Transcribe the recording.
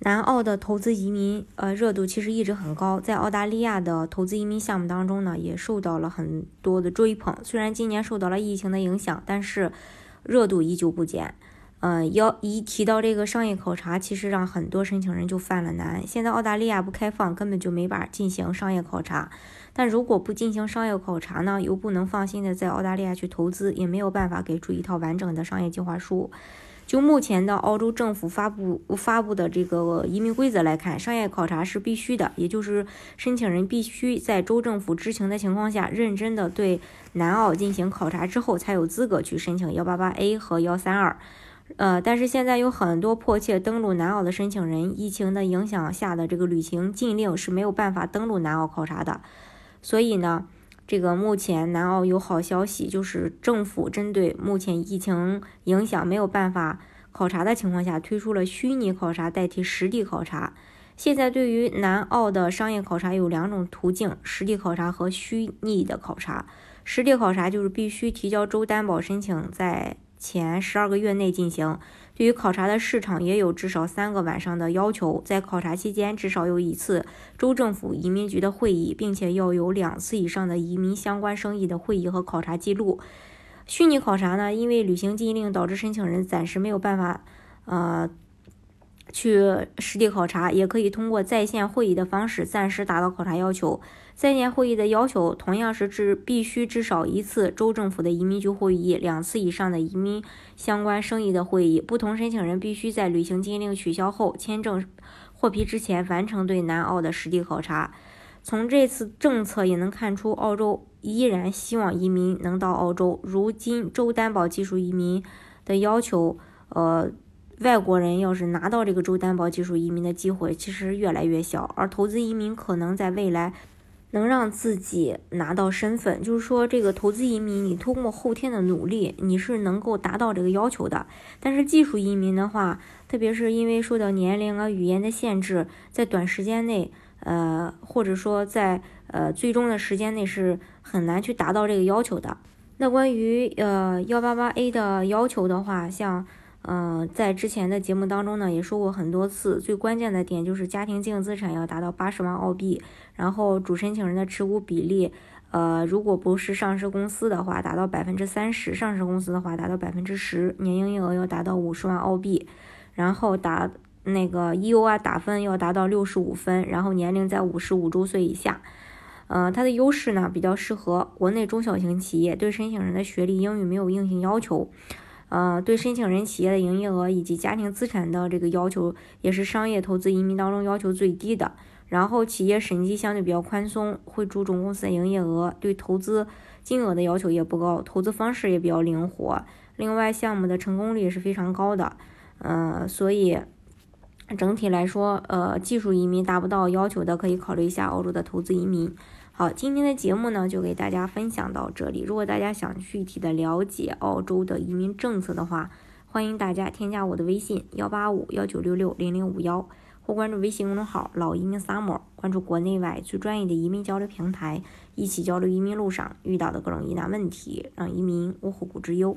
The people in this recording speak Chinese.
南澳的投资移民，呃，热度其实一直很高，在澳大利亚的投资移民项目当中呢，也受到了很多的追捧。虽然今年受到了疫情的影响，但是热度依旧不减。嗯，要一提到这个商业考察，其实让很多申请人就犯了难。现在澳大利亚不开放，根本就没法进行商业考察。但如果不进行商业考察呢，又不能放心的在澳大利亚去投资，也没有办法给出一套完整的商业计划书。就目前的澳洲政府发布发布的这个移民规则来看，商业考察是必须的，也就是申请人必须在州政府知情的情况下，认真的对南澳进行考察之后，才有资格去申请幺八八 A 和幺三二。呃，但是现在有很多迫切登陆南澳的申请人，疫情的影响下的这个旅行禁令是没有办法登陆南澳考察的，所以呢。这个目前南澳有好消息，就是政府针对目前疫情影响没有办法考察的情况下，推出了虚拟考察代替实地考察。现在对于南澳的商业考察有两种途径：实地考察和虚拟的考察。实地考察就是必须提交州担保申请，在前十二个月内进行。对于考察的市场也有至少三个晚上的要求，在考察期间至少有一次州政府移民局的会议，并且要有两次以上的移民相关生意的会议和考察记录。虚拟考察呢，因为履行禁令导致申请人暂时没有办法，呃。去实地考察，也可以通过在线会议的方式暂时达到考察要求。在线会议的要求同样是至必须至少一次州政府的移民局会议，两次以上的移民相关生意的会议。不同申请人必须在旅行禁令取消后，签证获批之前完成对南澳的实地考察。从这次政策也能看出，澳洲依然希望移民能到澳洲。如今州担保技术移民的要求，呃。外国人要是拿到这个州担保技术移民的机会，其实越来越小。而投资移民可能在未来能让自己拿到身份，就是说这个投资移民，你通过后天的努力，你是能够达到这个要求的。但是技术移民的话，特别是因为受到年龄啊、语言的限制，在短时间内，呃，或者说在呃最终的时间内是很难去达到这个要求的。那关于呃幺八八 A 的要求的话，像。嗯，在之前的节目当中呢，也说过很多次，最关键的点就是家庭净资产要达到八十万澳币，然后主申请人的持股比例，呃，如果不是上市公司的话，达到百分之三十；上市公司的话，达到百分之十。年营业额要达到五十万澳币，然后打那个 EUR 打分要达到六十五分，然后年龄在五十五周岁以下。呃，它的优势呢，比较适合国内中小型企业，对申请人的学历、英语没有硬性要求。呃，对申请人企业的营业额以及家庭资产的这个要求，也是商业投资移民当中要求最低的。然后企业审计相对比较宽松，会注重公司的营业额，对投资金额的要求也不高，投资方式也比较灵活。另外，项目的成功率也是非常高的。嗯，所以整体来说，呃，技术移民达不到要求的，可以考虑一下澳洲的投资移民。好，今天的节目呢，就给大家分享到这里。如果大家想具体的了解澳洲的移民政策的话，欢迎大家添加我的微信幺八五幺九六六零零五幺，或关注微信公众号“老移民 summer”，关注国内外最专业的移民交流平台，一起交流移民路上遇到的各种疑难问题，让移民无后顾之忧。